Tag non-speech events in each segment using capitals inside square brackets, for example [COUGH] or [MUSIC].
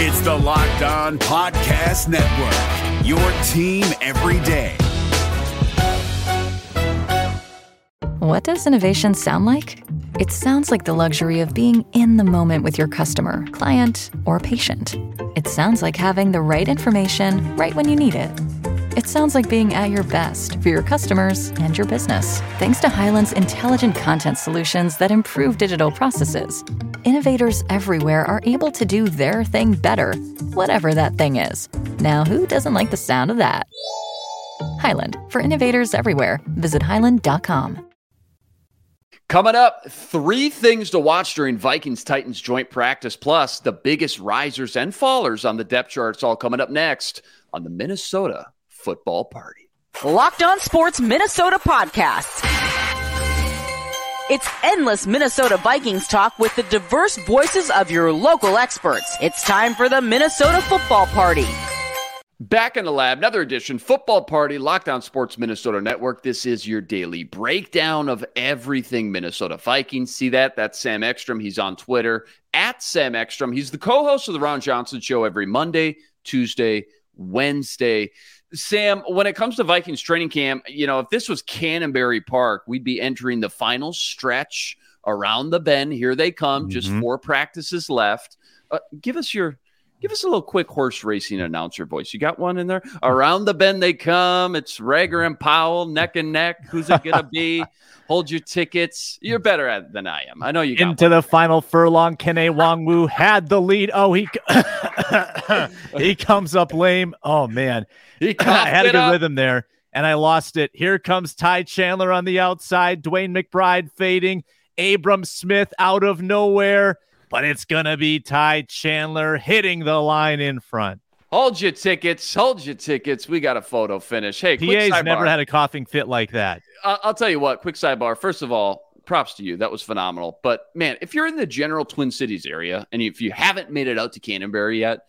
It's the Locked On Podcast Network, your team every day. What does innovation sound like? It sounds like the luxury of being in the moment with your customer, client, or patient. It sounds like having the right information right when you need it. It sounds like being at your best for your customers and your business, thanks to Hyland's intelligent content solutions that improve digital processes. Innovators everywhere are able to do their thing better, whatever that thing is. Now, who doesn't like the sound of that? Highland, for innovators everywhere, visit hyland.com. Coming up, three things to watch during Vikings Titans joint practice, plus the biggest risers and fallers on the depth charts, all coming up next on the Minnesota Football Party. Locked on Sports Minnesota podcast. It's endless Minnesota Vikings talk with the diverse voices of your local experts. It's time for the Minnesota Football Party. Back in the lab, another edition, Football Party, Locked On Sports Minnesota Network. This is your daily breakdown of everything Minnesota Vikings. See that? That's Sam Ekstrom. He's on Twitter at Sam Ekstrom. He's the co host of the Ron Johnson Show every Monday, Tuesday, Wednesday. Sam, when it comes to Vikings training camp, you know, if this was Canterbury Park, we'd be entering the final stretch around the bend. Here they come, mm-hmm. just four practices left. Uh, give us your Give us a little quick horse racing announcer voice. You got one in there? Around the bend they come. It's Reagor and Powell neck and neck. Who's it going to be? Hold your tickets. You're better at than I am. I know you into one. the final furlong. Kene Nwangwu had the lead. Oh, he [LAUGHS] he comes up lame. Oh man, he [CLEARS THROAT] I had a good up. rhythm there, and I lost it. Here comes Ty Chandler on the outside. DeWayne McBride fading. Abram Smith out of nowhere but it's going to be Ty Chandler hitting the line in front. Hold your tickets. Hold your tickets. We got a photo finish. Hey, PA's never had a coughing fit like that. I'll tell you what, quick sidebar. First of all, props to you. That was phenomenal. But man, if you're in the general Twin Cities area and if you haven't made it out to Canterbury yet,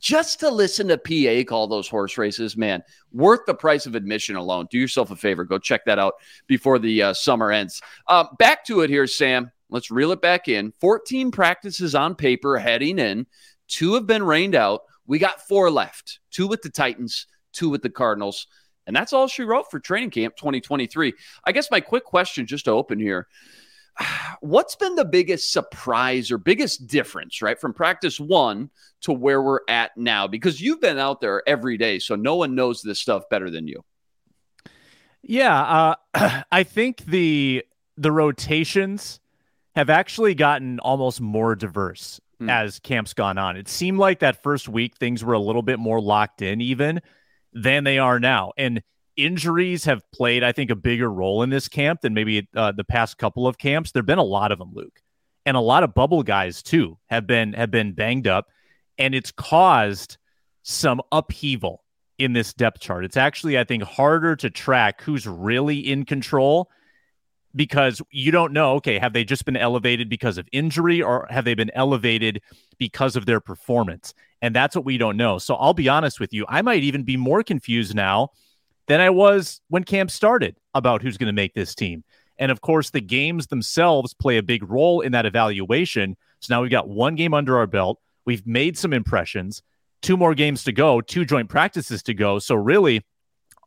just to listen to PA call those horse races, man, worth the price of admission alone. Do yourself a favor. Go check that out before the uh, summer ends. Uh, back to it here, Sam. Let's reel it back in. 14 practices on paper heading in. Two have been rained out. We got four left two with the Titans, two with the Cardinals. And that's all she wrote for training camp 2023. I guess my quick question just to open here [SIGHS] what's been the biggest surprise or biggest difference, right, from practice one to where we're at now? Because you've been out there every day, so no one knows this stuff better than you. Yeah, uh, [CLEARS THROAT] I think the the rotations have actually gotten almost more diverse hmm. as camp's gone on. It seemed like that first week things were a little bit more locked in even than they are now. And injuries have played, I think, a bigger role in this camp than maybe uh, the past couple of camps. There've been a lot of them, Luke, and a lot of bubble guys too have been have been banged up, and it's caused some upheaval in this depth chart. It's actually, I think, harder to track who's really in control because you don't know okay have they just been elevated because of injury or have they been elevated because of their performance? And that's what we don't know. So i'll be honest with you i might even be more confused now than i was when camp started about who's going to make this team. And of course the games themselves play a big role in that evaluation. So now we've got one game under our belt. We've made some impressions. Two more games to go two joint practices to go. So really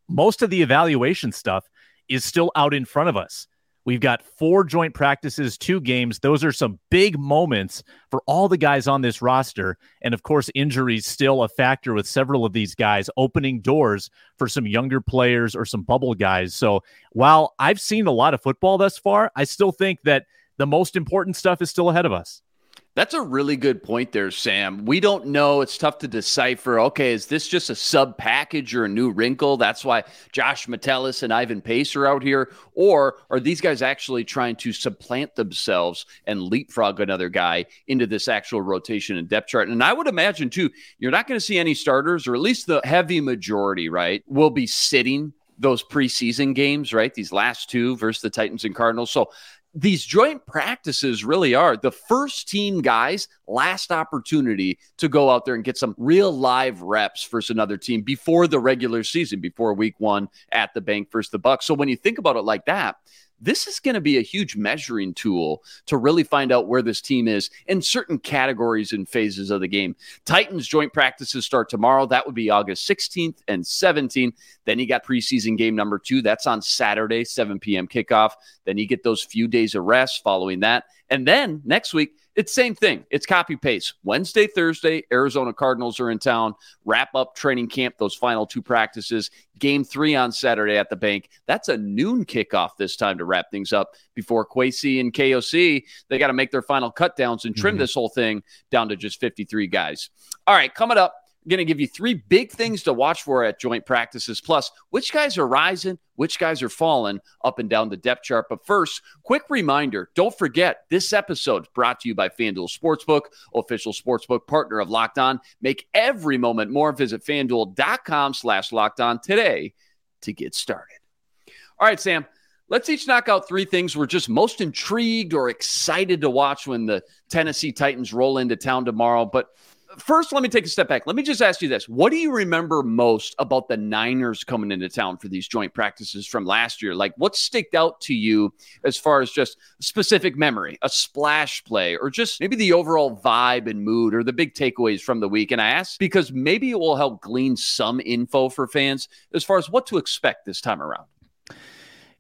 most of the evaluation stuff is still out in front of us We've got four joint practices, two games. Those are some big moments for all the guys on this roster. And of course, injuries still a factor with several of these guys opening doors for some younger players or some bubble guys. So while I've seen a lot of football thus far, I still think that the most important stuff is still ahead of us. That's a really good point there, Sam. We don't know. It's tough to decipher. Okay, is this just a sub package or a new wrinkle? That's why Josh Metellus and Ivan Pace are out here. Or are these guys actually trying to supplant themselves and leapfrog another guy into this actual rotation and depth chart? And I would imagine, too, you're not going to see any starters, or at least the heavy majority, right, will be sitting those preseason games, right? These last two versus the Titans and Cardinals. So these joint practices really are the first team guys last opportunity to go out there and get some real live reps versus another team before the regular season before week one at the bank versus the bucks. So when you think about it like that this is going to be a huge measuring tool to really find out where this team is in certain categories and phases of the game. Titans joint practices start tomorrow. That would be August 16th and 17th. Then you got preseason game number two. That's on Saturday, 7 p.m. kickoff. Then you get those few days of rest following that. And then next week, it's same thing. It's copy paste. Wednesday, Thursday, Arizona Cardinals are in town. Wrap up training camp, those final two practices. Game three on Saturday at the bank. That's a noon kickoff this time to wrap things up before Kwesi and KOC. They got to make their final cut downs and trim mm-hmm. this whole thing down to just 53 guys. All right, coming up going to give you three big things to watch for at joint practices, plus which guys are rising, which guys are falling up and down the depth chart. But first, quick reminder don't forget this episode brought to you by FanDuel Sportsbook, official sportsbook partner of Locked On. Make every moment more. Visit fanduel.com slash locked on today to get started. All right, Sam. Let's each knock out three things we're just most intrigued or excited to watch when the Tennessee Titans roll into town tomorrow. But first, let me take a step back. Let me just ask you this. What do you remember most about the Niners coming into town for these joint practices from last year? Like, what sticked out to you as far as just specific memory, a splash play, or just maybe the overall vibe and mood or the big takeaways from the week? And I ask because maybe it will help glean some info for fans as far as what to expect this time around.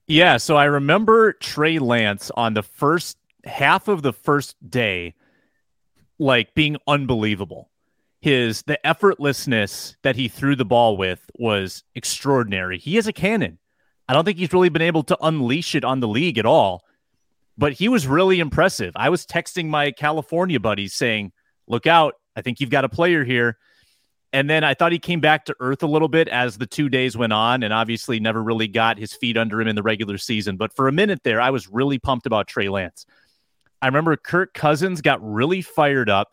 Yeah. So I remember Trey Lance on the first half of the first day like being unbelievable. His the effortlessness that he threw the ball with was extraordinary. He is a cannon. I don't think he's really been able to unleash it on the league at all, but he was really impressive. I was texting my California buddies saying, "Look out! I think you've got a player here." And then I thought he came back to earth a little bit as the two days went on, and obviously never really got his feet under him in the regular season. But for a minute there, I was really pumped about Trey Lance. I remember Kirk Cousins got really fired up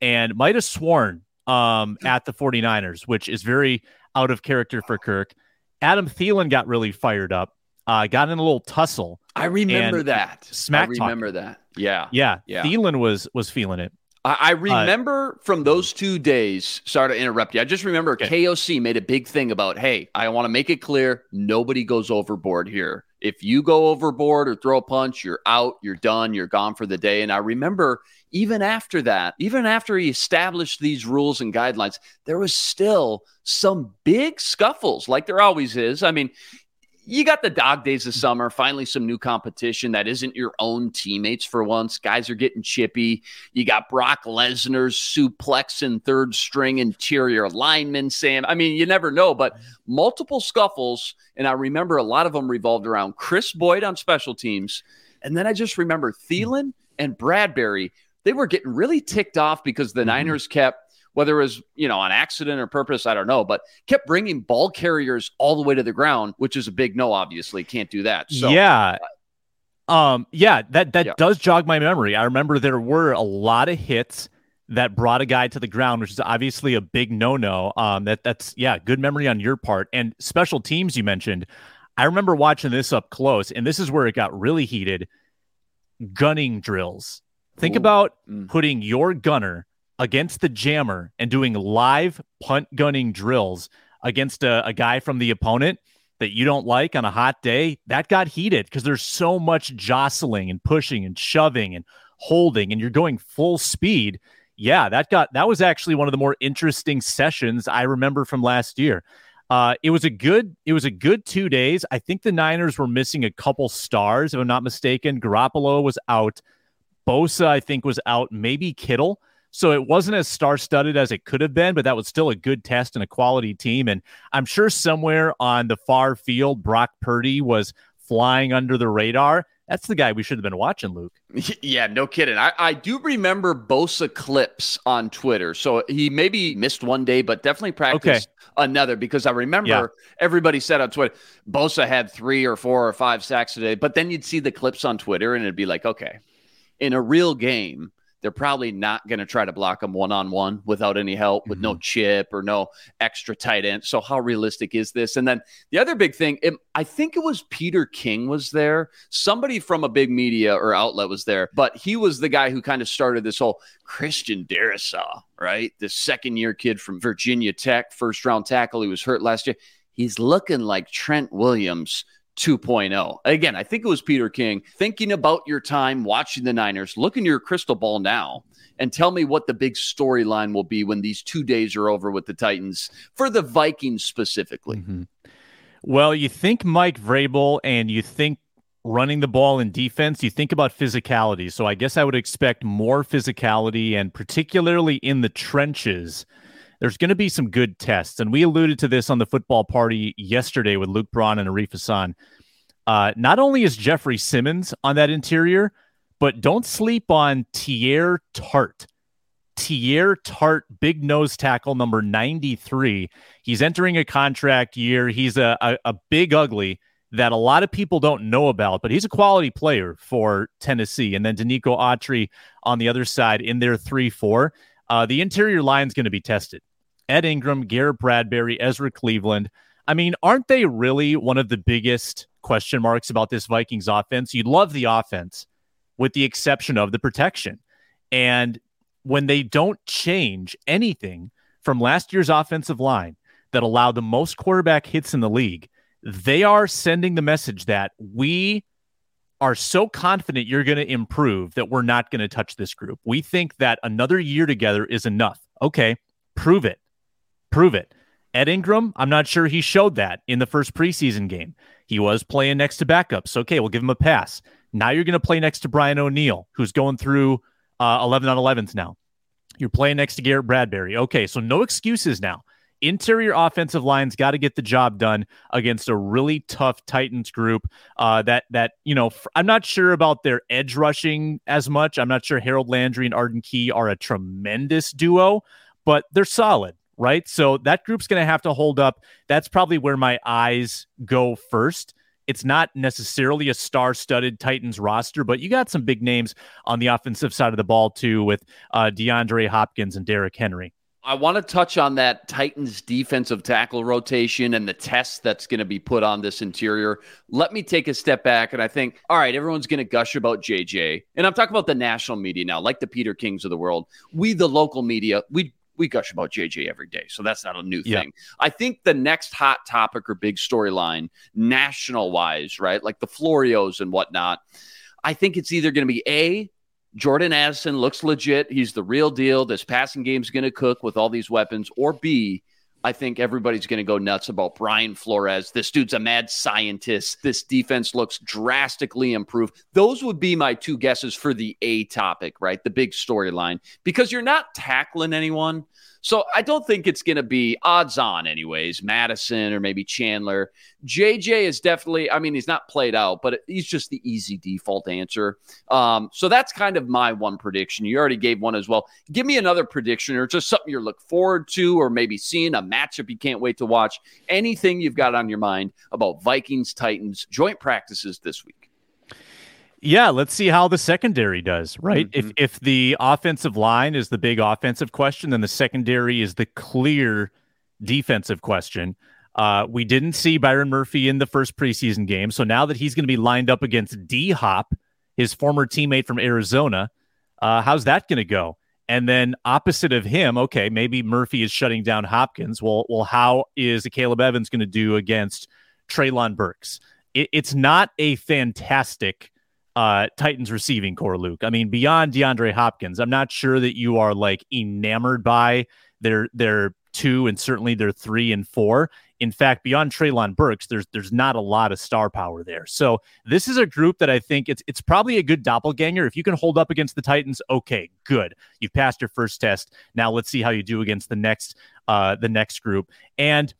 and might have sworn um, at the 49ers, which is very out of character for Kirk. Adam Thielen got really fired up, uh, got in a little tussle. I remember that. Smack I remember that. Yeah. Yeah. Yeah. Thielen was was feeling it. I, uh, remember uh, from those two days. Sorry to interrupt you. I just remember okay. KOC made a big thing about, hey, I want to make it clear nobody goes overboard here. If you go overboard or throw a punch, you're out, you're done, you're gone for the day. And I remember even after that, even after he established these rules and guidelines, there was still some big scuffles, like there always is. I mean, you got the dog days of summer, finally some new competition that isn't your own teammates for once. Guys are getting chippy. You got Brock Lesnar's suplex and third string interior lineman, Sam. I mean, you never know, but multiple scuffles. And I remember a lot of them revolved around Kris Boyd on special teams. And then I just remember Thielen and Bradbury. They were getting really ticked off because the mm-hmm. Niners kept whether it was, you know, on accident or purpose, I don't know, but kept bringing ball carriers all the way to the ground, which is a big no, obviously. Can't do that. So, yeah. Um, yeah, that, that yeah. does jog my memory. I remember there were a lot of hits that brought a guy to the ground, which is obviously a big no-no. Um, that that's yeah, good memory on your part. And special teams you mentioned, I remember watching this up close, and this is where it got really heated. Gunning drills. Think Ooh. about mm. putting your gunner against the jammer and doing live punt gunning drills against a, a guy from the opponent that you don't like on a hot day, that got heated because there's so much jostling and pushing and shoving and holding, and you're going full speed. Yeah, that got that was actually one of the more interesting sessions I remember from last year. Uh, it was a good it was a good two days. I think the Niners were missing a couple stars, if I'm not mistaken. Garoppolo was out. Bosa, I think, was out. Maybe Kittle. So it wasn't as star studded as it could have been, but that was still a good test and a quality team. And I'm sure somewhere on the far field, Brock Purdy was flying under the radar. That's the guy we should have been watching, Luke. [LAUGHS] Yeah, no kidding. I, I do remember Bosa clips on Twitter. So he maybe missed one day, but definitely practiced okay. another because I remember yeah. everybody said on Twitter, Bosa had three or four or five sacks today. But then you'd see the clips on Twitter and it'd be like, okay, in a real game, they're probably not going to try to block him one on one without any help, with mm-hmm. no chip or no extra tight end. So, how realistic is this? And then the other big thing, it, I think it was Peter King was there. Somebody from a big media or outlet was there, but he was the guy who kind of started this whole Christian Darrisaw, right? The second year kid from Virginia Tech, first round tackle. He was hurt last year. He's looking like Trent Williams 2.0. Again, I think it was Peter King thinking about your time watching the Niners. Look in your crystal ball now and tell me what the big storyline will be when these two days are over with the Titans for the Vikings specifically. Mm-hmm. Well, you think Mike Vrabel and you think running the ball in defense, you think about physicality. So I guess I would expect more physicality and particularly in the trenches. There's going to be some good tests. And we alluded to this on the football party yesterday with Luke Braun and Arif Hasan. Uh, not only is Jeffrey Simmons on that interior, but don't sleep on Teair Tart. Teair Tart, big nose tackle number 93. He's entering a contract year. He's a, a, a big ugly that a lot of people don't know about, but he's a quality player for Tennessee. And then Denico Autry on the other side in their 3 4. Uh, the interior line is going to be tested. Ed Ingram, Garrett Bradbury, Ezra Cleveland. I mean, aren't they really one of the biggest question marks about this Vikings offense? You love the offense with the exception of the protection. And when they don't change anything from last year's offensive line that allowed the most quarterback hits in the league, they are sending the message that we are so confident you're going to improve that we're not going to touch this group. We think that another year together is enough. Okay, prove it. Prove it. Ed Ingram, I'm not sure he showed that in the first preseason game. He was playing next to backups. Okay, we'll give him a pass. Now you're going to play next to Brian O'Neill, who's going through uh, 11 on 11s now. You're playing next to Garrett Bradbury. Okay, so no excuses now. Interior offensive lines got to get the job done against a really tough Titans group. Uh, that that you know, I'm not sure about their edge rushing as much. I'm not sure Harold Landry and Arden Key are a tremendous duo, but they're solid right? So that group's going to have to hold up. That's probably where my eyes go first. It's not necessarily a star studded Titans roster, but you got some big names on the offensive side of the ball, too, with uh, DeAndre Hopkins and Derrick Henry. I want to touch on that Titans defensive tackle rotation and the test that's going to be put on this interior. Let me take a step back and I think, all right, everyone's going to gush about JJ. And I'm talking about the national media now, like the Peter Kings of the world. We, the local media, we we gush about JJ every day, so that's not a new thing. I think the next hot topic or big storyline, national wise, right, like the Florios and whatnot, I think it's either going to be a Jordan Addison looks legit, he's the real deal. This passing game's going to cook with all these weapons, or B I think everybody's going to go nuts about Brian Flores. This dude's a mad scientist. This defense looks drastically improved. Those would be my two guesses for the A topic, right? The big storyline, because you're not tackling anyone. So I don't think it's going to be odds on, anyways. Madison or maybe Chandler. JJ is definitely, I mean, he's not played out, but he's just the easy default answer. Um, so that's kind of my one prediction. You already gave one as well. Give me another prediction or just something you look forward to, or maybe seeing a matchup you can't wait to watch. Anything you've got on your mind about Vikings Titans joint practices this week. Yeah, let's see how the secondary does, right? Mm-hmm. If if the offensive line is the big offensive question, then the secondary is the clear defensive question. Uh, we didn't see Byron Murphy in the first preseason game, so now that he's going to be lined up against D Hop, his former teammate from Arizona, uh, how's that going to go? And then opposite of him, okay, maybe Murphy is shutting down Hopkins. Well, well, how is Akayleb Evans going to do against Treylon Burks? It, it's not a fantastic uh, Titans receiving corps, Luke. I mean, beyond DeAndre Hopkins, I'm not sure that you are like enamored by their their two and certainly their three and four. In fact, beyond Treylon Burks, there's there's not a lot of star power there. So this is a group that I think it's it's probably a good doppelganger. If you can hold up against the Titans, okay, good. You've passed your first test. Now let's see how you do against the next uh the next group. And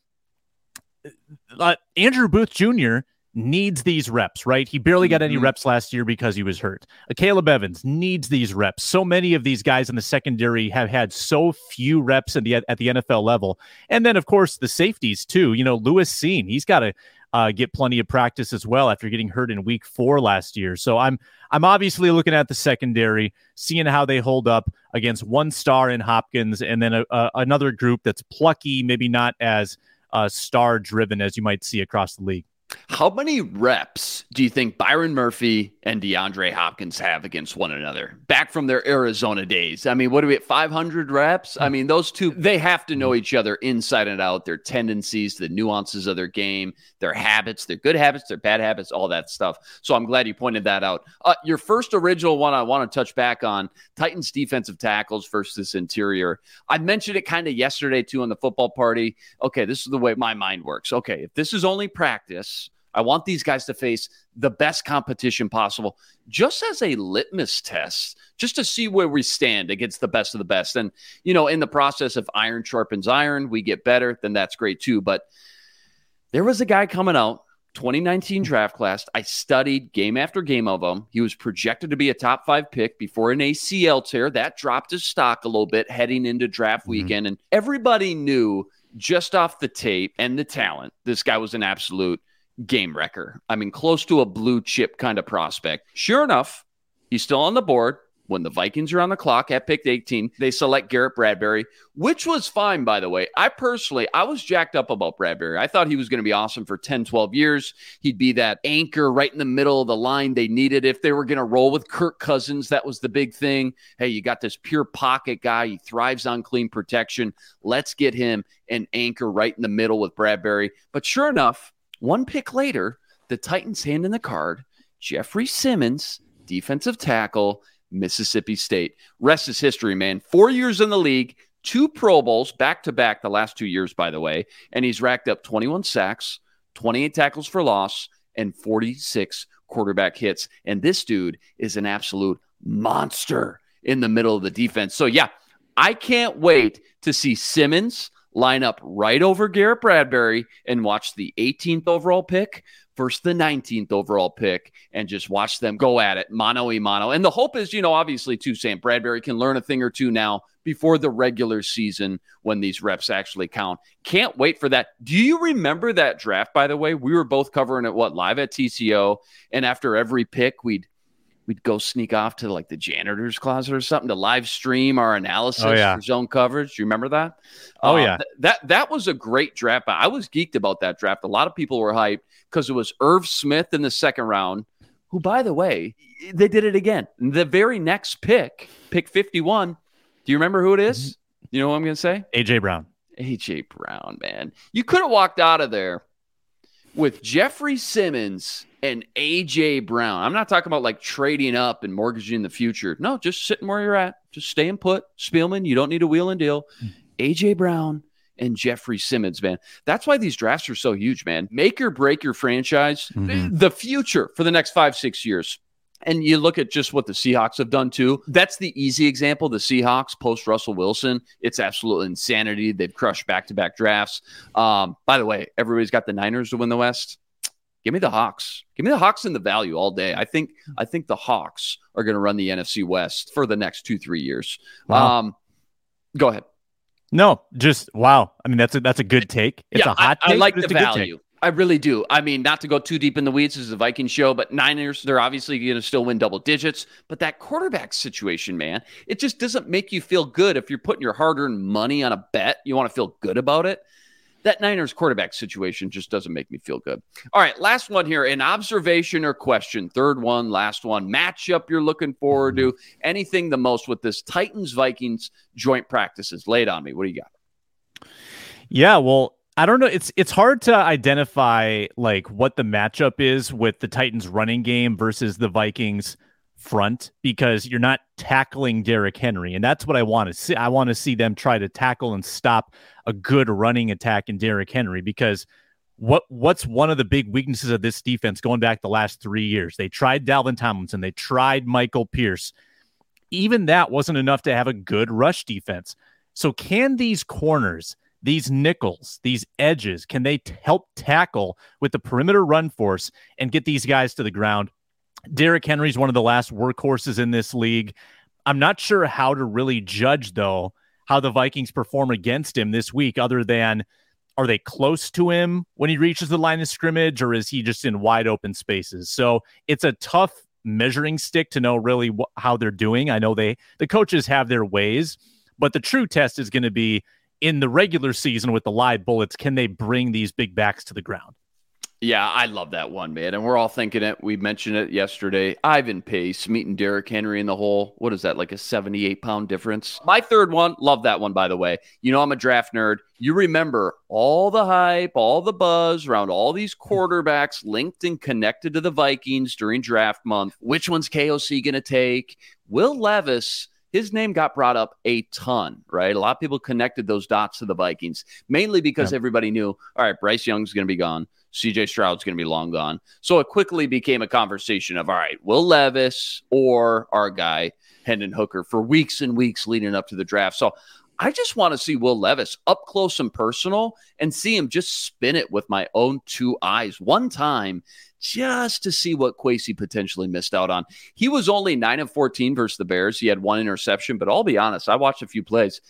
uh, Andrew Booth Jr needs these reps, right? He barely got any mm-hmm. reps last year because he was hurt. Akayleb Evans needs these reps. So many of these guys in the secondary have had so few reps at the at the NFL level, and then of course the safeties too. You know, Lewis Cine, he's got to uh, get plenty of practice as well after getting hurt in Week Four last year. So I'm I'm obviously looking at the secondary, seeing how they hold up against one star in Hopkins, and then a, a, another group that's plucky, maybe not as uh, star driven as you might see across the league. How many reps do you think Byron Murphy and DeAndre Hopkins have against one another back from their Arizona days? I mean, what are we at 500 reps? I mean, those two, they have to know each other inside and out, their tendencies, the nuances of their game, their habits, their good habits, their bad habits, all that stuff. So I'm glad you pointed that out. Uh, your first original one I want to touch back on Titans defensive tackles versus interior. I mentioned it kind of yesterday too on the football party. Okay, this is the way my mind works. Okay, if this is only practice, I want these guys to face the best competition possible, just as a litmus test, just to see where we stand against the best of the best. And, you know, in the process of iron sharpens iron, we get better, then that's great too. But there was a guy coming out, 2019 draft class. I studied game after game of him. He was projected to be a top five pick before an ACL tear. That dropped his stock a little bit heading into draft mm-hmm. weekend. And everybody knew just off the tape and the talent, this guy was an absolute game wrecker. I mean, close to a blue chip kind of prospect. Sure enough, he's still on the board. When the Vikings are on the clock at pick 18, they select Garrett Bradbury, which was fine, by the way. I personally, I was jacked up about Bradbury. I thought he was going to be awesome for 10, 12 years. He'd be that anchor right in the middle of the line they needed if they were going to roll with Kirk Cousins. That was the big thing. Hey, you got this pure pocket guy. He thrives on clean protection. Let's get him an anchor right in the middle with Bradbury. But sure enough, one pick later, the Titans hand in the card Jeffrey Simmons, defensive tackle, Mississippi State. Rest is history, man. Four years in the league, two Pro Bowls back to back the last two years, by the way. And he's racked up 21 sacks, 28 tackles for loss, and 46 quarterback hits. And this dude is an absolute monster in the middle of the defense. So, yeah, I can't wait to see Simmons line up right over Garrett Bradbury and watch the 18th overall pick versus the 19th overall pick and just watch them go at it mano a mano. And the hope is, you know, obviously, too, Sam Bradbury can learn a thing or two now before the regular season when these reps actually count. Can't wait for that. Do you remember that draft, by the way? We were both covering it, what, live at TCO. And after every pick, we'd we'd go sneak off to like the janitor's closet or something to live stream our analysis oh, yeah. for zone coverage. Do you remember that? Oh uh, yeah, th- that that was a great draft. I was geeked about that draft. A lot of people were hyped because it was Irv Smith in the second round, who, by the way, they did it again. The very next pick, pick fifty-one. Do you remember who it is? Mm-hmm. You know what I'm going to say? AJ Brown. AJ Brown, man, you could have walked out of there with Jeffrey Simmons and AJ Brown. I'm not talking about like trading up and mortgaging the future. No, just sitting where you're at, just staying put. Spielman, you don't need a wheel and deal. AJ Brown and Jeffrey Simmons, man. That's why these drafts are so huge, man. Make or break your franchise, mm-hmm. the future for the next five, six years. And you look at just what the Seahawks have done too. That's the easy example. The Seahawks post Russell Wilson, it's absolute insanity. They've crushed back to back drafts. Um, by the way, everybody's got the Niners to win the West. Give me the Hawks. Give me the Hawks and the value all day. I think I think the Hawks are going to run the NFC West for the next two three years. Wow. Um, go ahead. No, just wow. I mean, that's a that's a good take. It's yeah, a hot I, take. I like the value. I really do. I mean, not to go too deep in the weeds, this is a Viking show, but Niners, they're obviously going to still win double digits. But that quarterback situation, man, it just doesn't make you feel good if you're putting your hard earned money on a bet. You want to feel good about it that Niners quarterback situation just doesn't make me feel good. All right, last one here an observation or question. Third one, last one. Matchup you're looking forward to. Anything the most with this Titans Vikings joint practices? laid on me. What do you got? Yeah, well, I don't know. It's it's hard to identify like what the matchup is with the Titans running game versus the Vikings front because you're not tackling Derrick Henry. And that's what I want to see. I want to see them try to tackle and stop a good running attack in Derrick Henry because what what's one of the big weaknesses of this defense going back the last three years? They tried Dalvin Tomlinson, they tried Michael Pierce. Even that wasn't enough to have a good rush defense. So can these corners, these nickels, these edges, can they t- help tackle with the perimeter run force and get these guys to the ground? Derrick Henry's one of the last workhorses in this league. I'm not sure how to really judge, though, how the Vikings perform against him this week, other than are they close to him when he reaches the line of scrimmage, or is he just in wide open spaces? So it's a tough measuring stick to know really wh- how they're doing. I know they the coaches have their ways, but the true test is going to be in the regular season with the live bullets. Can they bring these big backs to the ground? Yeah, I love that one, man. And we're all thinking it. We mentioned it yesterday. Ivan Pace meeting Derrick Henry in the hole. What is that, like a 78 pound difference? My third one, love that one, by the way. You know, I'm a draft nerd. You remember all the hype, all the buzz around all these quarterbacks linked and connected to the Vikings during draft month. Which one's KOC going to take? Will Levis his name got brought up a ton, right? A lot of people connected those dots to the Vikings, mainly because yeah. everybody knew, all right, Bryce Young's going to be gone. CJ Stroud's going to be long gone. So it quickly became a conversation of, all right, Will Levis or our guy, Hendon Hooker, for weeks and weeks leading up to the draft. So I just want to see Will Levis up close and personal and see him just spin it with my own two eyes one time just to see what Kwesi potentially missed out on. He was only 9 of 14 versus the Bears. He had one interception, but I'll be honest, I watched a few plays.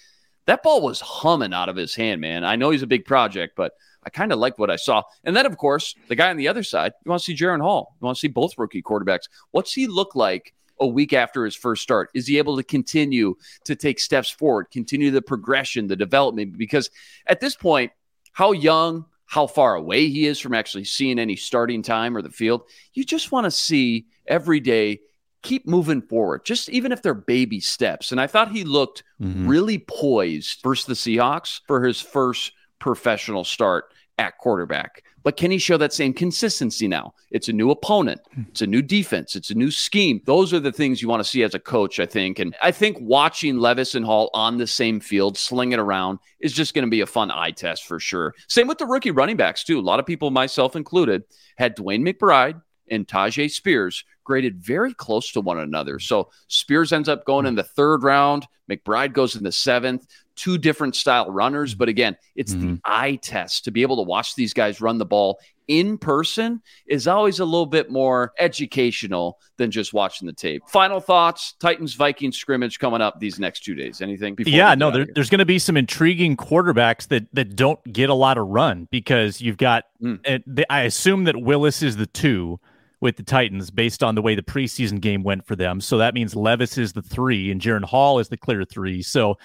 That ball was humming out of his hand, man. I know he's a big project, but – I kind of liked what I saw. And then, of course, the guy on the other side, you want to see Jaren Hall. You want to see both rookie quarterbacks. What's he look like a week after his first start? Is he able to continue to take steps forward, continue the progression, the development? Because at this point, how young, how far away he is from actually seeing any starting time or the field, you just want to see every day keep moving forward, just even if they're baby steps. And I thought he looked mm-hmm. really poised versus the Seahawks for his first professional start at quarterback. But can he show that same consistency now? It's a new opponent, hmm. it's a new defense, it's a new scheme. Those are the things you want to see as a coach, I think. And I think watching Levis and Hall on the same field, slinging around, is just going to be a fun eye test for sure. Same with the rookie running backs, too. A lot of people, myself included, had DeWayne McBride and Tyjae Spears graded very close to one another. So Spears ends up going hmm. in the third round, McBride goes in the seventh two different style runners. But again, it's mm-hmm. the eye test to be able to watch these guys run the ball in person is always a little bit more educational than just watching the tape. Final thoughts Titans Vikings scrimmage coming up these next two days. Anything? Yeah, no, there, there's going to be some intriguing quarterbacks that, that don't get a lot of run because you've got, mm. I assume that Willis is the two with the Titans based on the way the preseason game went for them. So that means Levis is the three and Jaren Hall is the clear three. So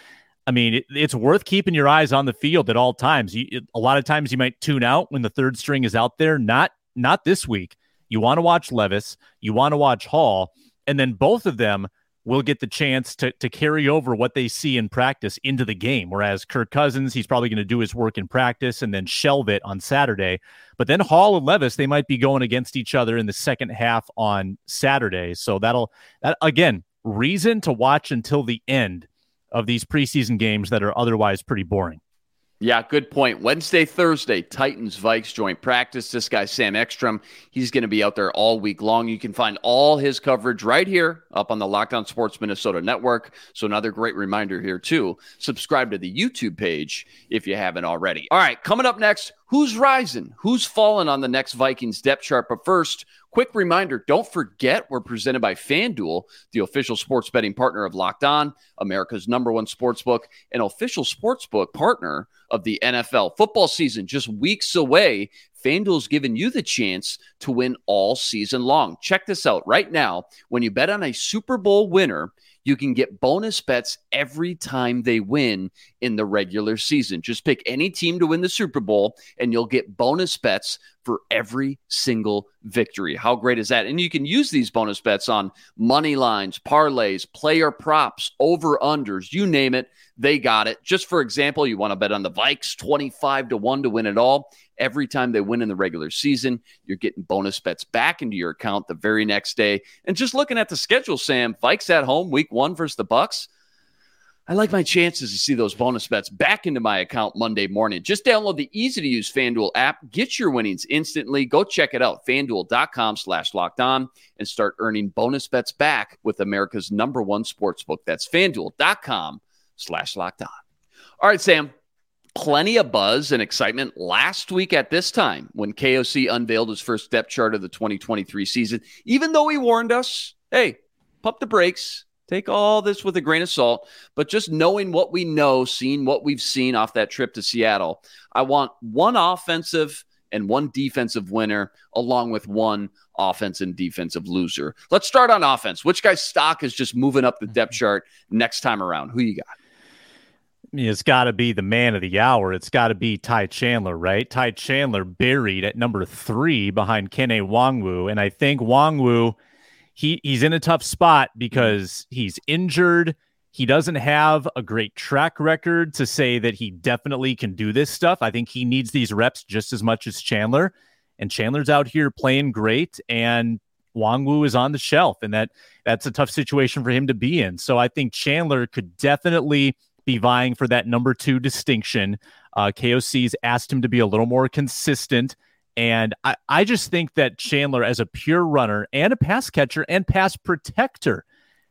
I mean, it, it's worth keeping your eyes on the field at all times. You, it, a lot of times you might tune out when the third string is out there. Not not this week. You want to watch Levis. You want to watch Hall, and then both of them will get the chance to to carry over what they see in practice into the game. Whereas Kirk Cousins, he's probably going to do his work in practice and then shelve it on Saturday. But then Hall and Levis, they might be going against each other in the second half on Saturday. So that'll that again reason to watch until the end of these preseason games that are otherwise pretty boring. Yeah, good point. Wednesday, Thursday, Titans Vikes joint practice. This guy, Sam Ekstrom, he's going to be out there all week long. You can find all his coverage right here up on the Locked On Sports Minnesota network. So, another great reminder here, too. Subscribe to the YouTube page if you haven't already. All right, coming up next, who's rising? Who's falling on the next Vikings depth chart? But first, Quick reminder don't forget we're presented by FanDuel, the official sports betting partner of Locked On, America's number one sports book, and official sports book partner of the NFL. Football season just weeks away. FanDuel's giving you the chance to win all season long. Check this out right now. When you bet on a Super Bowl winner, you can get bonus bets every time they win in the regular season. Just pick any team to win the Super Bowl, and you'll get bonus bets for every single victory. How great is that? And you can use these bonus bets on money lines, parlays, player props, over unders, you name it, they got it. Just for example, you want to bet on the Vikes 25 to 1 to win it all. Every time they win in the regular season, you're getting bonus bets back into your account the very next day. And just looking at the schedule, Sam, Vikes at home week 1 versus the Bucks. I like my chances to see those bonus bets back into my account Monday morning. Just download the easy to use FanDuel app, get your winnings instantly. Go check it out, fanduel.com slash locked on, and start earning bonus bets back with America's number one sports book. That's fanduel.com slash locked on. All right, Sam. Plenty of buzz and excitement last week at this time when KOC unveiled his first depth chart of the 2023 season, even though he warned us, hey, pump the brakes Take all this with a grain of salt, but just knowing what we know, seeing what we've seen off that trip to Seattle, I want one offensive and one defensive winner, along with one offense and defensive loser. Let's start on offense. Which guy's stock is just moving up the depth [LAUGHS] chart next time around? Who you got? It's got to be the man of the hour. It's got to be Ty Chandler, right? Ty Chandler buried at number three behind Kene Nwangwu. And I think Nwangwu, he, he's in a tough spot because he's injured. He doesn't have a great track record to say that he definitely can do this stuff. I think he needs these reps just as much as Chandler. And Chandler's out here playing great. And Nwangwu is on the shelf. And that that's a tough situation for him to be in. So I think Chandler could definitely – be vying for that number two distinction. Uh, KOC's asked him to be a little more consistent. And I, I just think that Chandler, as a pure runner and a pass catcher and pass protector,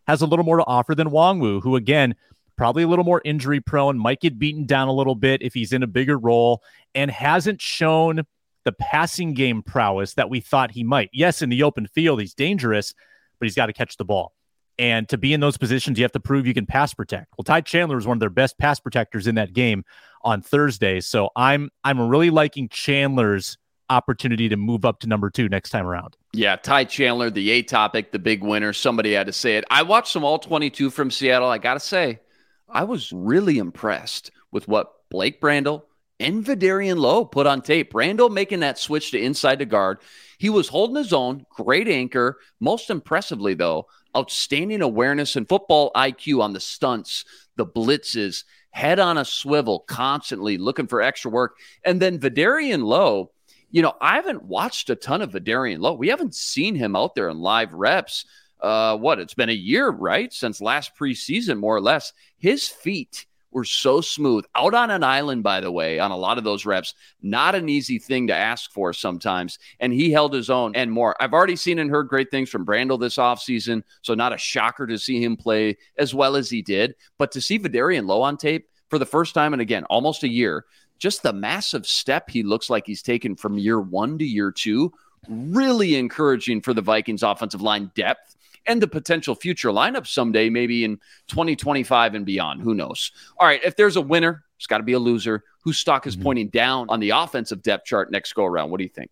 has a little more to offer than Nwangwu, who, again, probably a little more injury prone, might get beaten down a little bit if he's in a bigger role, and hasn't shown the passing game prowess that we thought he might. Yes, in the open field, he's dangerous, but he's got to catch the ball. And to be in those positions, you have to prove you can pass protect. Well, Ty Chandler is one of their best pass protectors in that game on Thursday. So I'm I'm really liking Chandler's opportunity to move up to number two next time around. Yeah, Ty Chandler, the A topic, the big winner. Somebody had to say it. I watched some all 22 from Seattle. I got to say, I was really impressed with what Blake Brandel and Vederian Lowe put on tape. Brandel making that switch to inside the guard. He was holding his own, great anchor. Most impressively, though, outstanding awareness and football IQ on the stunts, the blitzes, head on a swivel, constantly looking for extra work. And then Vederian Lowe, you know, I haven't watched a ton of Vederian Lowe. We haven't seen him out there in live reps. Uh, what? It's been a year, right? Since last preseason, more or less. His feet were so smooth. Out on an island, by the way, on a lot of those reps, not an easy thing to ask for sometimes. And he held his own and more. I've already seen and heard great things from Brandel this offseason. So not a shocker to see him play as well as he did. But to see Vederian Lowe on tape for the first time, and again, almost a year, just the massive step he looks like he's taken from year one to year two, really encouraging for the Vikings offensive line depth and the potential future lineup someday, maybe in 2025 and beyond. Who knows? All right, if there's a winner, it's got to be a loser. Whose stock is mm-hmm. pointing down on the offensive depth chart next go around? What do you think?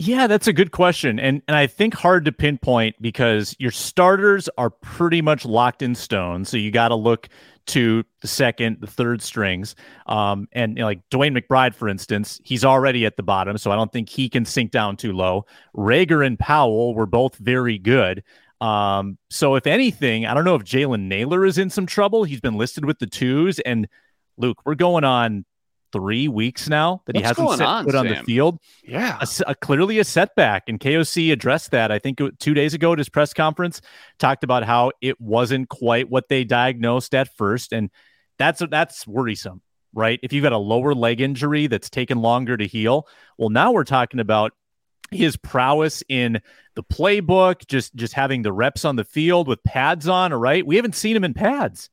Yeah, that's a good question. And and I think hard to pinpoint because your starters are pretty much locked in stone. So you got to look to the second, the third strings. Um, and you know, like DeWayne McBride, for instance, he's already at the bottom, so I don't think he can sink down too low. Reagor and Powell were both very good. Um, so if anything, I don't know if Jalen Nailor is in some trouble. He's been listed with the twos, and Luke, we're going on three weeks now that What's he hasn't set on, foot Sam? on the field. Yeah, a, a, clearly a setback. And KOC addressed that. I think two days ago at his press conference, talked about how it wasn't quite what they diagnosed at first, and that's that's worrisome, right? If you've got a lower leg injury that's taken longer to heal, well, now we're talking about his prowess in the playbook, just just having the reps on the field with pads on. All right, we haven't seen him in pads.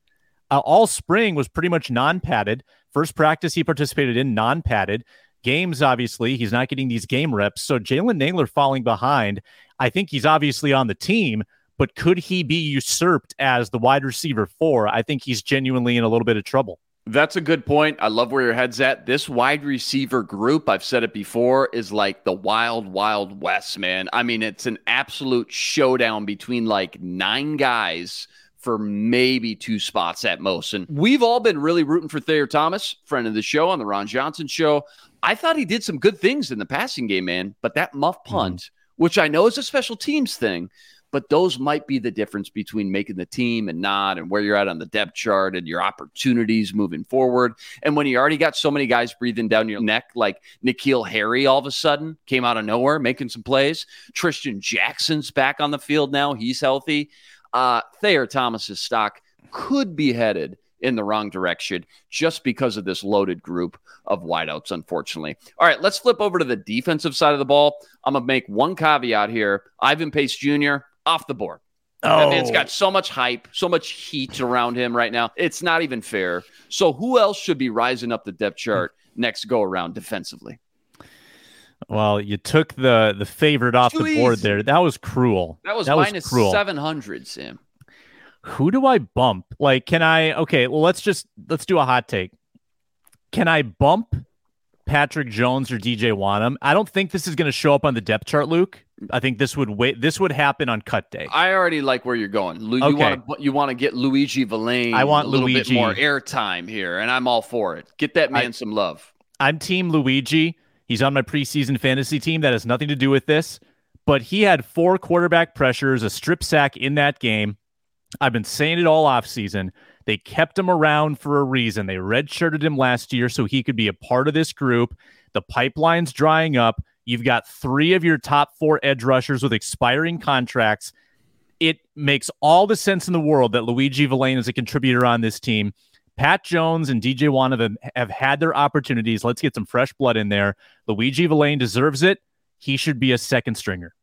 Uh, all spring was pretty much non-padded. First practice he participated in, non padded. Games, obviously, he's not getting these game reps. So Jalen Nailor falling behind. I think he's obviously on the team, but could he be usurped as the wide receiver four? I think he's genuinely in a little bit of trouble. That's a good point. I love where your head's at. This wide receiver group, I've said it before, is like the wild, wild west, man. I mean, it's an absolute showdown between like nine guys for maybe two spots at most. And we've all been really rooting for Thayer Thomas, friend of the show on the Ron Johnson show. I thought he did some good things in the passing game, man, but that muff mm-hmm. punt, mm-hmm. which I know is a special teams thing, but those might be the difference between making the team and not, and where you're at on the depth chart and your opportunities moving forward. And when you already got so many guys breathing down your neck, like N'Keal Harry all of a sudden came out of nowhere making some plays. Trishton Jackson's back on the field now. He's healthy uh, Thayer Thomas's stock could be headed in the wrong direction just because of this loaded group of wideouts, unfortunately. All right, let's flip over to the defensive side of the ball. I'm going to make one caveat here. Ivan Pace Jr. off the board. Oh. It's got so much hype, so much heat around him right now. It's not even fair. So, who else should be rising up the depth chart next go around defensively? Well, you took the the favorite off the board there. That was cruel. That was that minus was seven hundred, Sam. Who do I bump? Like, can I? Okay, well, let's just let's do a hot take. Can I bump Patrick Jones or DJ Wonnum. I don't think this is going to show up on the depth chart, Luke. I think this would wait. This would happen on cut day. I already like where you're going. Lu- You want to you want to get Luiji Vilain. I want a little bit Luiji. more airtime here, and I'm all for it. Get that man I- some love. I'm Team Luiji. He's on my preseason fantasy team. That has nothing to do with this. But he had four quarterback pressures, a strip sack in that game. I've been saying it all offseason. They kept him around for a reason. They redshirted him last year so he could be a part of this group. The pipeline's drying up. You've got three of your top four edge rushers with expiring contracts. It makes all the sense in the world that Luiji Vilain is a contributor on this team. Pat Jones and DJ Wan have, have had their opportunities. Let's get some fresh blood in there. Luiji Vilain deserves it. He should be a second stringer.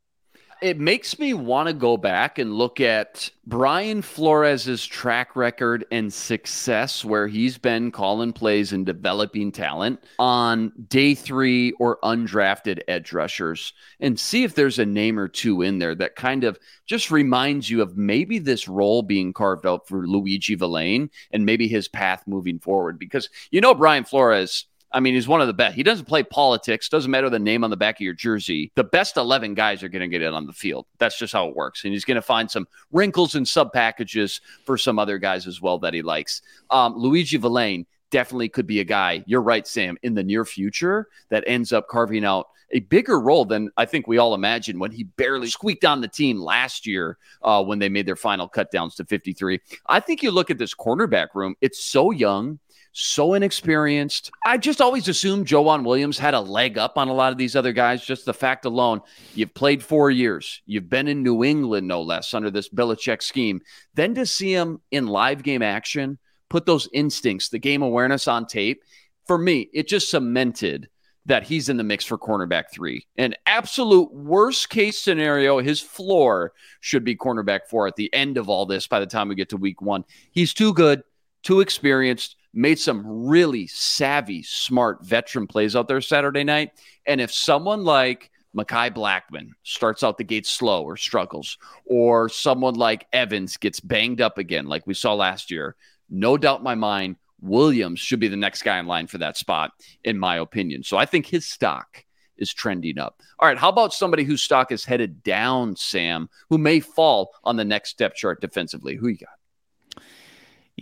It makes me want to go back and look at Brian Flores's track record and success where he's been calling plays and developing talent on day three or undrafted edge rushers and see if there's a name or two in there that kind of just reminds you of maybe this role being carved out for Luiji Vilain and maybe his path moving forward. Because you know, Brian Flores. I mean, he's one of the best. He doesn't play politics. Doesn't matter the name on the back of your jersey. The best 11 guys are going to get in on the field. That's just how it works. And he's going to find some wrinkles and sub packages for some other guys as well that he likes. Um, Luiji Vilain definitely could be a guy. You're right, Sam, in the near future that ends up carving out a bigger role than I think we all imagined when he barely squeaked on the team last year uh, when they made their final cut downs to 53. I think you look at this cornerback room, it's so young so inexperienced. I just always assumed Joejuan Williams had a leg up on a lot of these other guys. Just the fact alone, you've played four years, you've been in New England, no less, under this Belichick scheme. Then to see him in live game action, put those instincts, the game awareness on tape, for me, it just cemented that he's in the mix for cornerback three. An absolute worst case scenario, his floor should be cornerback four at the end of all this by the time we get to week one. He's too good, too experienced, made some really savvy, smart veteran plays out there Saturday night. And if someone like Mekhi Blackmon starts out the gate slow or struggles, or someone like Evans gets banged up again, like we saw last year, no doubt in my mind, Williams should be the next guy in line for that spot, in my opinion. So I think his stock is trending up. All right, how about somebody whose stock is headed down, Sam, who may fall on the next step chart defensively? Who you got?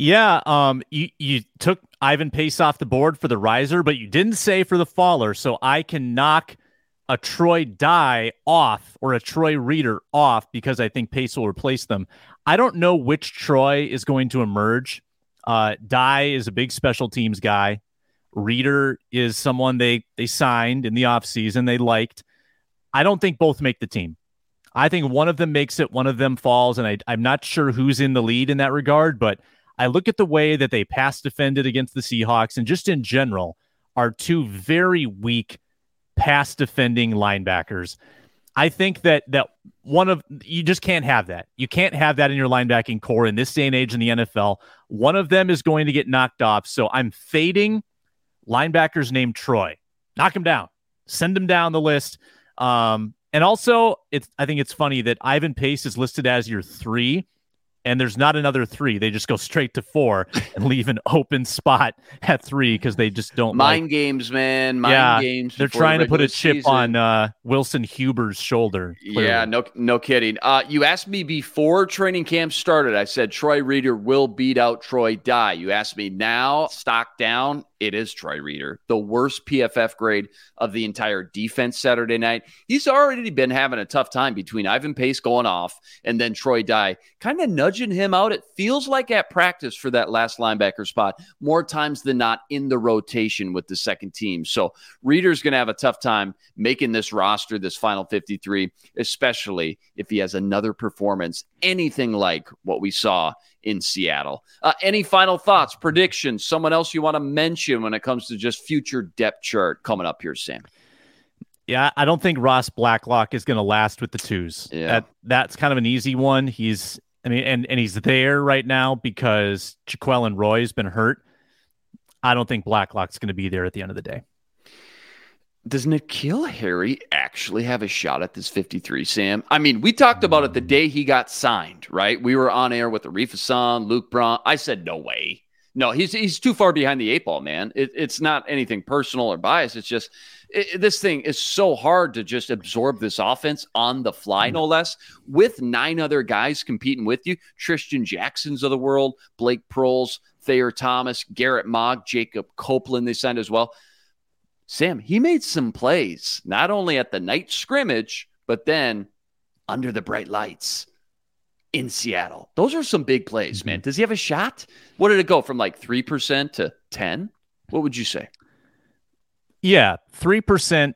Yeah, um, you you took Ivan Pace off the board for the riser, but you didn't say for the faller. So I can knock a Troy Dye off or a Troy Reeder off because I think Pace will replace them. I don't know which Troy is going to emerge. Uh, Dye is a big special teams guy. Reeder is someone they they signed in the offseason they liked. I don't think both make the team. I think one of them makes it, one of them falls, and I, I'm not sure who's in the lead in that regard, but I look at the way that they pass defended against the Seahawks and just in general are two very weak pass defending linebackers. I think that that one of you just can't have that. You can't have that in your linebacking corps in this day and age in the NFL. One of them is going to get knocked off. So I'm fading linebackers named Troy. Knock him down. Send him down the list. Um, and also, it's I think it's funny that Ivan Pace is listed as your three, and there's not another three. They just go straight to four and leave an open spot at three because they just don't Mind like. games, man. Mind Yeah, games. They're trying to put a chip season. on uh, Wilson Huber's shoulder. clearly. Yeah, no, no kidding. Uh, you asked me before training camp started. I said Troy Reeder will beat out Troy Dye. You asked me now, stock down. It is Troy Reeder, the worst PFF grade of the entire defense Saturday night. He's already been having a tough time between Ivan Pace going off and then Troy Dye kind of nudging him out. It feels like at practice for that last linebacker spot more times than not in the rotation with the second team. So Reeder's going to have a tough time making this roster, this final 53, especially if he has another performance anything like what we saw in Seattle. Uh, any final thoughts, predictions, someone else you want to mention when it comes to just future depth chart coming up here, Sam? Yeah, I don't think Ross Blacklock is going to last with the twos. Yeah. That that's kind of an easy one. He's I mean and and he's there right now because Jaquelin Roy's been hurt. I don't think Blacklock's going to be there at the end of the day. Does N'Keal Harry actually have a shot at this 53, Sam? I mean, we talked about it the day he got signed, right? We were on air with Arif Hasan, Luke Braun. I said, no way. No, he's he's too far behind the eight ball, man. It, it's not anything personal or bias. It's just it, this thing is so hard to just absorb this offense on the fly, mm-hmm. no less, with nine other guys competing with you. Trishton Jacksons of the world, Blake Proehls, Thayer Thomas, Garrett Maag, Jacob Copeland, they signed as well. Sam, he made some plays, not only at the night scrimmage, but then under the bright lights in Seattle. Those are some big plays, man. Mm-hmm. Does he have a shot? What did it go from like 3% to 10? What would you say? Yeah, 3%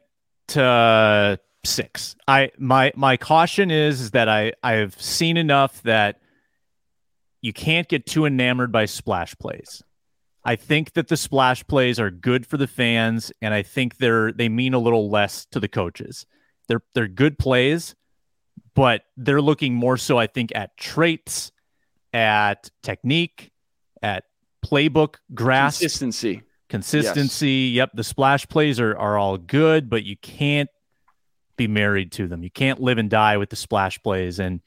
to 6. I my my caution is, is that I I've seen enough that you can't get too enamored by splash plays. I think that the splash plays are good for the fans and I think they're they mean a little less to the coaches. They're they're good plays, but they're looking more so, I think, at traits, at technique, at playbook grasp, consistency. Consistency. Yes. Yep. The splash plays are, are all good, but you can't be married to them. You can't live and die with the splash plays. And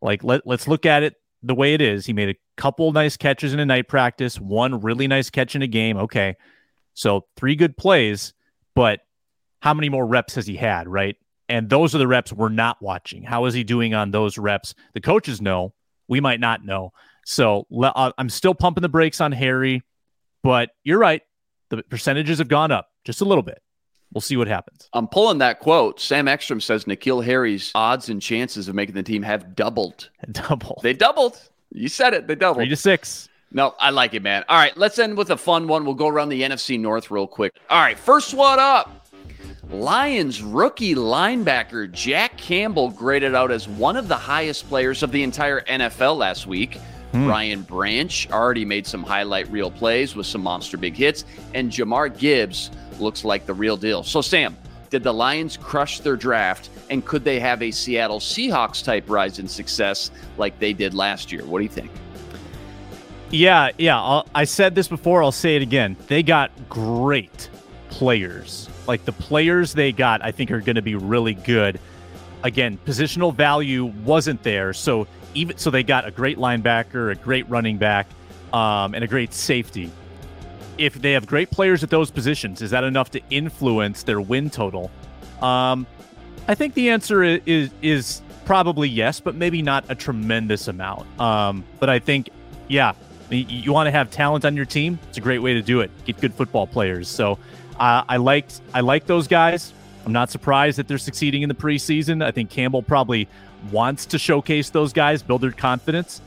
like, let, let's look at it the way it is. He made a couple nice catches in a night practice, one really nice catch in a game. Okay. So three good plays, but how many more reps has he had, right? And those are the reps we're not watching. How is he doing on those reps? The coaches know. We might not know. So uh, I'm still pumping the brakes on Harry, but you're right. The percentages have gone up just a little bit. We'll see what happens. I'm pulling that quote. Sam Ekstrom says N'Keal Harry's odds and chances of making the team have doubled. [LAUGHS] Doubled. They doubled. You said it. They doubled. Three to six. No, I like it, man. All right, let's end with a fun one. We'll go around the NFC North real quick. All right, first one up. Lions rookie linebacker Jack Campbell graded out as one of the highest players of the entire NFL last week. Hmm. Brian Branch already made some highlight reel plays with some monster big hits, and Jahmyr Gibbs looks like the real deal. So, Sam, did the Lions crush their draft, and could they have a Seattle Seahawks type rise in success like they did last year? What do you think? Yeah, yeah. I'll, I said this before. I'll say it again. They got great players like the players they got, I think are going to be really good. Again, positional value wasn't there, so even so they got a great linebacker, a great running back, um, and a great safety. If they have great players at those positions, is that enough to influence their win total? Um, I think the answer is, is, is probably yes, but maybe not a tremendous amount. Um, but I think, yeah, you, you want to have talent on your team. It's a great way to do it. Get good football players. So uh, I liked I like those guys. I'm not surprised that they're succeeding in the preseason. I think Campbell probably wants to showcase those guys, build their confidence.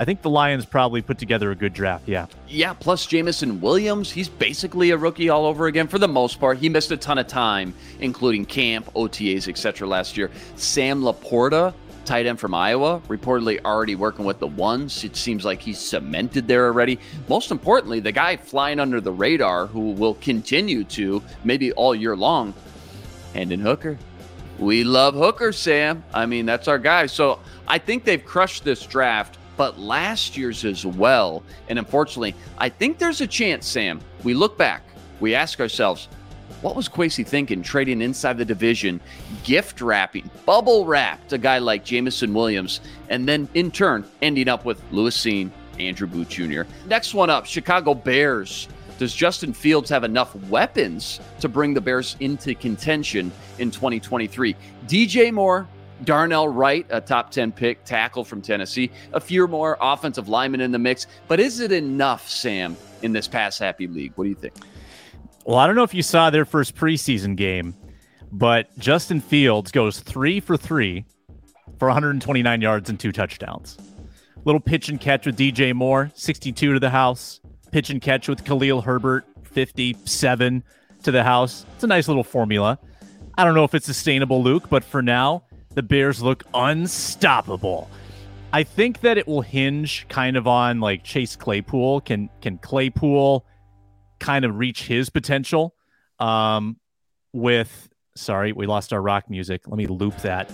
I think the Lions probably put together a good draft. Yeah. Yeah. Plus Jameson Williams, he's basically a rookie all over again for the most part. He missed a ton of time, including camp, OTAs, etc. last year. Sam LaPorta, tight end from Iowa, reportedly already working with the ones. It seems like he's cemented there already. Most importantly, the guy flying under the radar who will continue to, maybe all year long, Hendon Hooker. We love Hooker, Sam. I mean, that's our guy. So I think they've crushed this draft, but last year's as well. And unfortunately, I think there's a chance, Sam. We look back, we ask ourselves, what was Kwesi thinking trading inside the division, gift wrapping, bubble wrapped a guy like Jameson Williams, and then in turn ending up with Lewis Cine, Andrew Booth Jr. Next one up Chicago Bears. Does Justin Fields have enough weapons to bring the Bears into contention in 2023? DJ Moore, Darnell Wright, a top 10 pick tackle from Tennessee, a few more offensive linemen in the mix. But is it enough, Sam, in this pass happy league? What do you think? Well, I don't know if you saw their first preseason game, but Justin Fields goes three for three for 129 yards and two touchdowns. Little pitch and catch with DJ Moore, 62 to the house. Pitch and catch with Khalil Herbert, 57 to the house. It's a nice little formula. I don't know if it's sustainable, Luke, but for now, the Bears look unstoppable. I think that it will hinge kind of on like Chase Claypool. Can can Claypool kind of reach his potential um, with sorry we lost our rock music let me loop that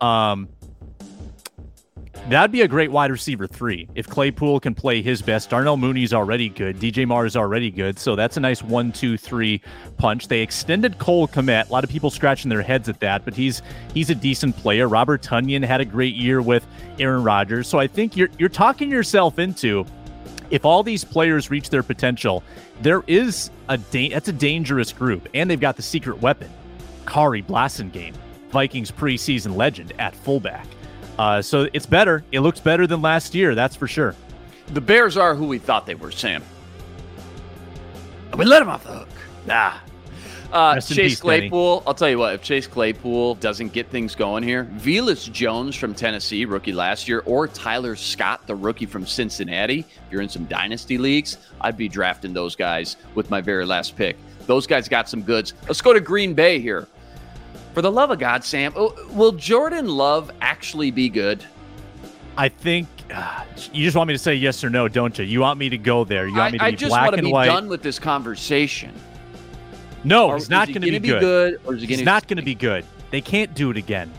um, that'd be a great wide receiver three if claypool can play his best. Darnell mooney's already good. Dj moore is already good. So that's a nice one two three punch. They extended cole Kmet. a lot of people scratching their heads at that but he's he's a decent player. Robert tonyan had a great year with aaron rodgers. So i think you're you're talking yourself into if all these players reach their potential, there is a da- that's a dangerous group, and they've got the secret weapon, Khari Blasingame, Vikings preseason legend at fullback. Uh, so it's better. It looks better than last year, that's for sure. The Bears are who we thought they were, Sam. We let them off the hook. Nah. Uh, Chase peace. Claypool, I'll tell you what, if Chase Claypool doesn't get things going here, Velus Jones from Tennessee, rookie last year, or Tyler Scott, the rookie from Cincinnati, if you're in some dynasty leagues, I'd be drafting those guys with my very last pick. Those guys got some goods. Let's go to Green Bay here. For the love of God, Sam, oh, will Jordan Love actually be good? I think uh, you just want me to say yes or no, don't you? You want me to go there. You want me to I, I be white. I just black want to and be done with this conversation. No, Or he's not going to gonna be good. or is he He's not going to be good. They can't do it again.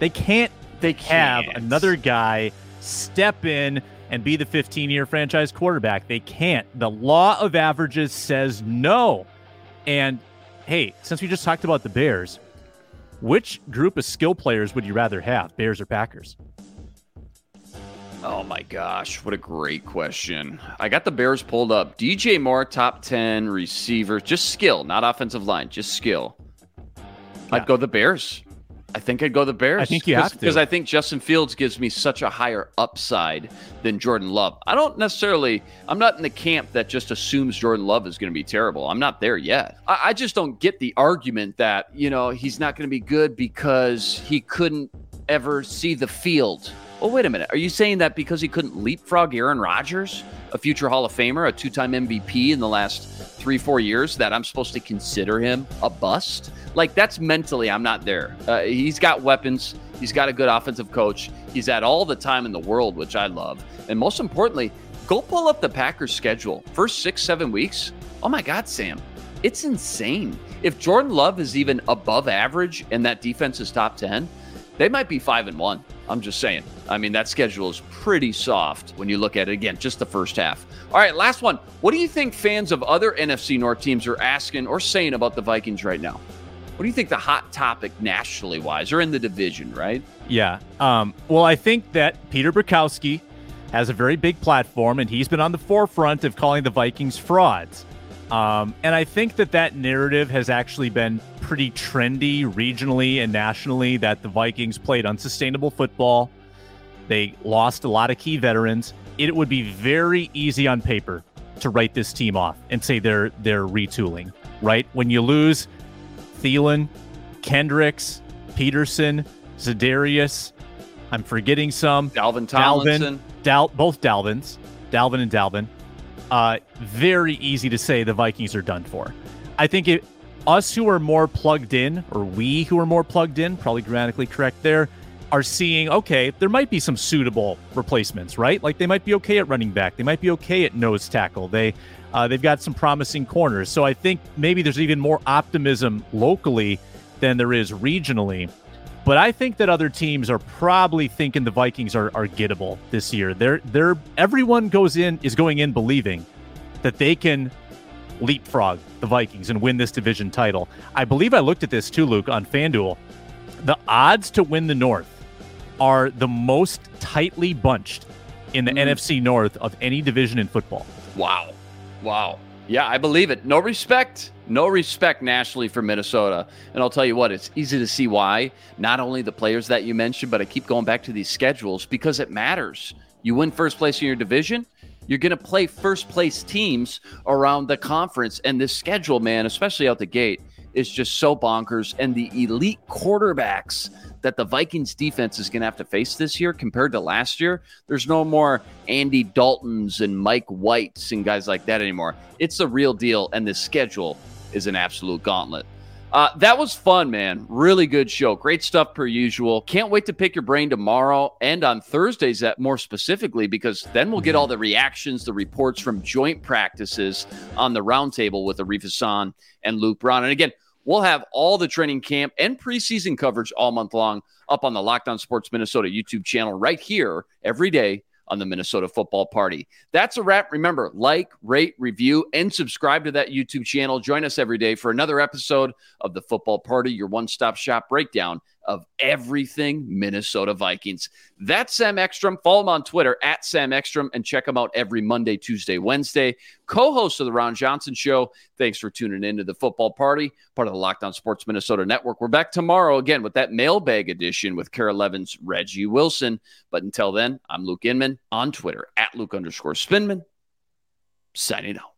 They can't They have can't. another guy step in and be the 15 year franchise quarterback. They can't. The law of averages says no. And hey, since we just talked about the Bears, which group of skill players would you rather have, Bears or Packers? Oh my gosh, what a great question. I got the Bears pulled up. DJ Moore, top 10 receiver, just skill, not offensive line, just skill. I'd go the Bears. I think I'd go the Bears. I think you have to. Because I think Justin Fields gives me such a higher upside than Jordan Love. I don't necessarily, I'm not in the camp that just assumes Jordan Love is going to be terrible. I'm not there yet. I, I just don't get the argument that, you know, he's not going to be good because he couldn't ever see the field. Oh, wait a minute. Are you saying that because he couldn't leapfrog Aaron Rodgers, a future Hall of Famer, a two time MVP in the last three, four years, that I'm supposed to consider him a bust? Like, that's mentally, I'm not there. Uh, he's got weapons, he's got a good offensive coach, he's had all the time in the world, which I love. And most importantly, go pull up the Packers' schedule. First six, seven weeks. Oh my God, Sam. It's insane. If Jordan Love is even above average and that defense is top 10, they might be five and one. I'm just saying. I mean, that schedule is pretty soft when you look at it again, just the first half. All right, last one. What do you think fans of other NFC North teams are asking or saying about the Vikings right now? What do you think the hot topic nationally wise or in the division, right? Yeah. Um, well, I think that Peter Bukowski has a very big platform, and he's been on the forefront of calling the Vikings frauds. Um, and I think that that narrative has actually been pretty trendy regionally and nationally that the Vikings played unsustainable football. They lost a lot of key veterans. It would be very easy on paper to write this team off and say they're they're retooling, right? When you lose Thielen, Kendricks, Peterson, Zadarius, I'm forgetting some. Dalvin Tomlinson. Dalvin, Dal, both Dalvins, Dalvin and Dalvin. Uh, very easy to say the Vikings are done for. I think it, us who are more plugged in, or we who are more plugged in, probably grammatically correct there, are seeing okay, there might be some suitable replacements, right? Like they might be okay at running back, they might be okay at nose tackle. They uh, they've got some promising corners. So I think maybe there's even more optimism locally than there is regionally. But I think that other teams are probably thinking the Vikings are, are gettable this year. They're they're everyone goes in is going in believing that they can leapfrog the Vikings and win this division title. I believe I looked at this too, Luke, on FanDuel. The odds to win the North are the most tightly bunched in the NFC North of any division in football. Wow. Wow. Yeah, I believe it. No respect. No respect nationally for Minnesota. And I'll tell you what, it's easy to see why. Not only the players that you mentioned, but I keep going back to these schedules because it matters. You win first place in your division, you're going to play first place teams around the conference. And this schedule, man, especially out the gate, is just so bonkers. And the elite quarterbacks that the Vikings defense is going to have to face this year compared to last year, there's no more Andy Daltons and Mike Whites and guys like that anymore. It's the real deal. And this schedule is an absolute gauntlet. Uh, that was fun, man. Really good show. Great stuff per usual. Can't wait to pick your brain tomorrow and on Thursdays, that more specifically, because then we'll get all the reactions, the reports from joint practices on the roundtable with Arif Hasan and Luke Braun. And again, we'll have all the training camp and preseason coverage all month long up on the Locked On Sports Minnesota YouTube channel right here every day on the Minnesota Football Party. That's a wrap. Remember, like, rate, review, and subscribe to that YouTube channel. Join us every day for another episode of the Football Party, your one stop shop breakdown of everything Minnesota Vikings. That's Sam Ekstrom. Follow him on Twitter at Sam Ekstrom and check him out every Monday, Tuesday, Wednesday. Co host of The Ron Johnson Show. Thanks for tuning in to the football party, part of the Locked On Sports Minnesota Network. We're back tomorrow again with that mailbag edition with KARE 11's Reggie Wilson. But until then, I'm Luke Inman on Twitter at Luke underscore Spinman. Signing out.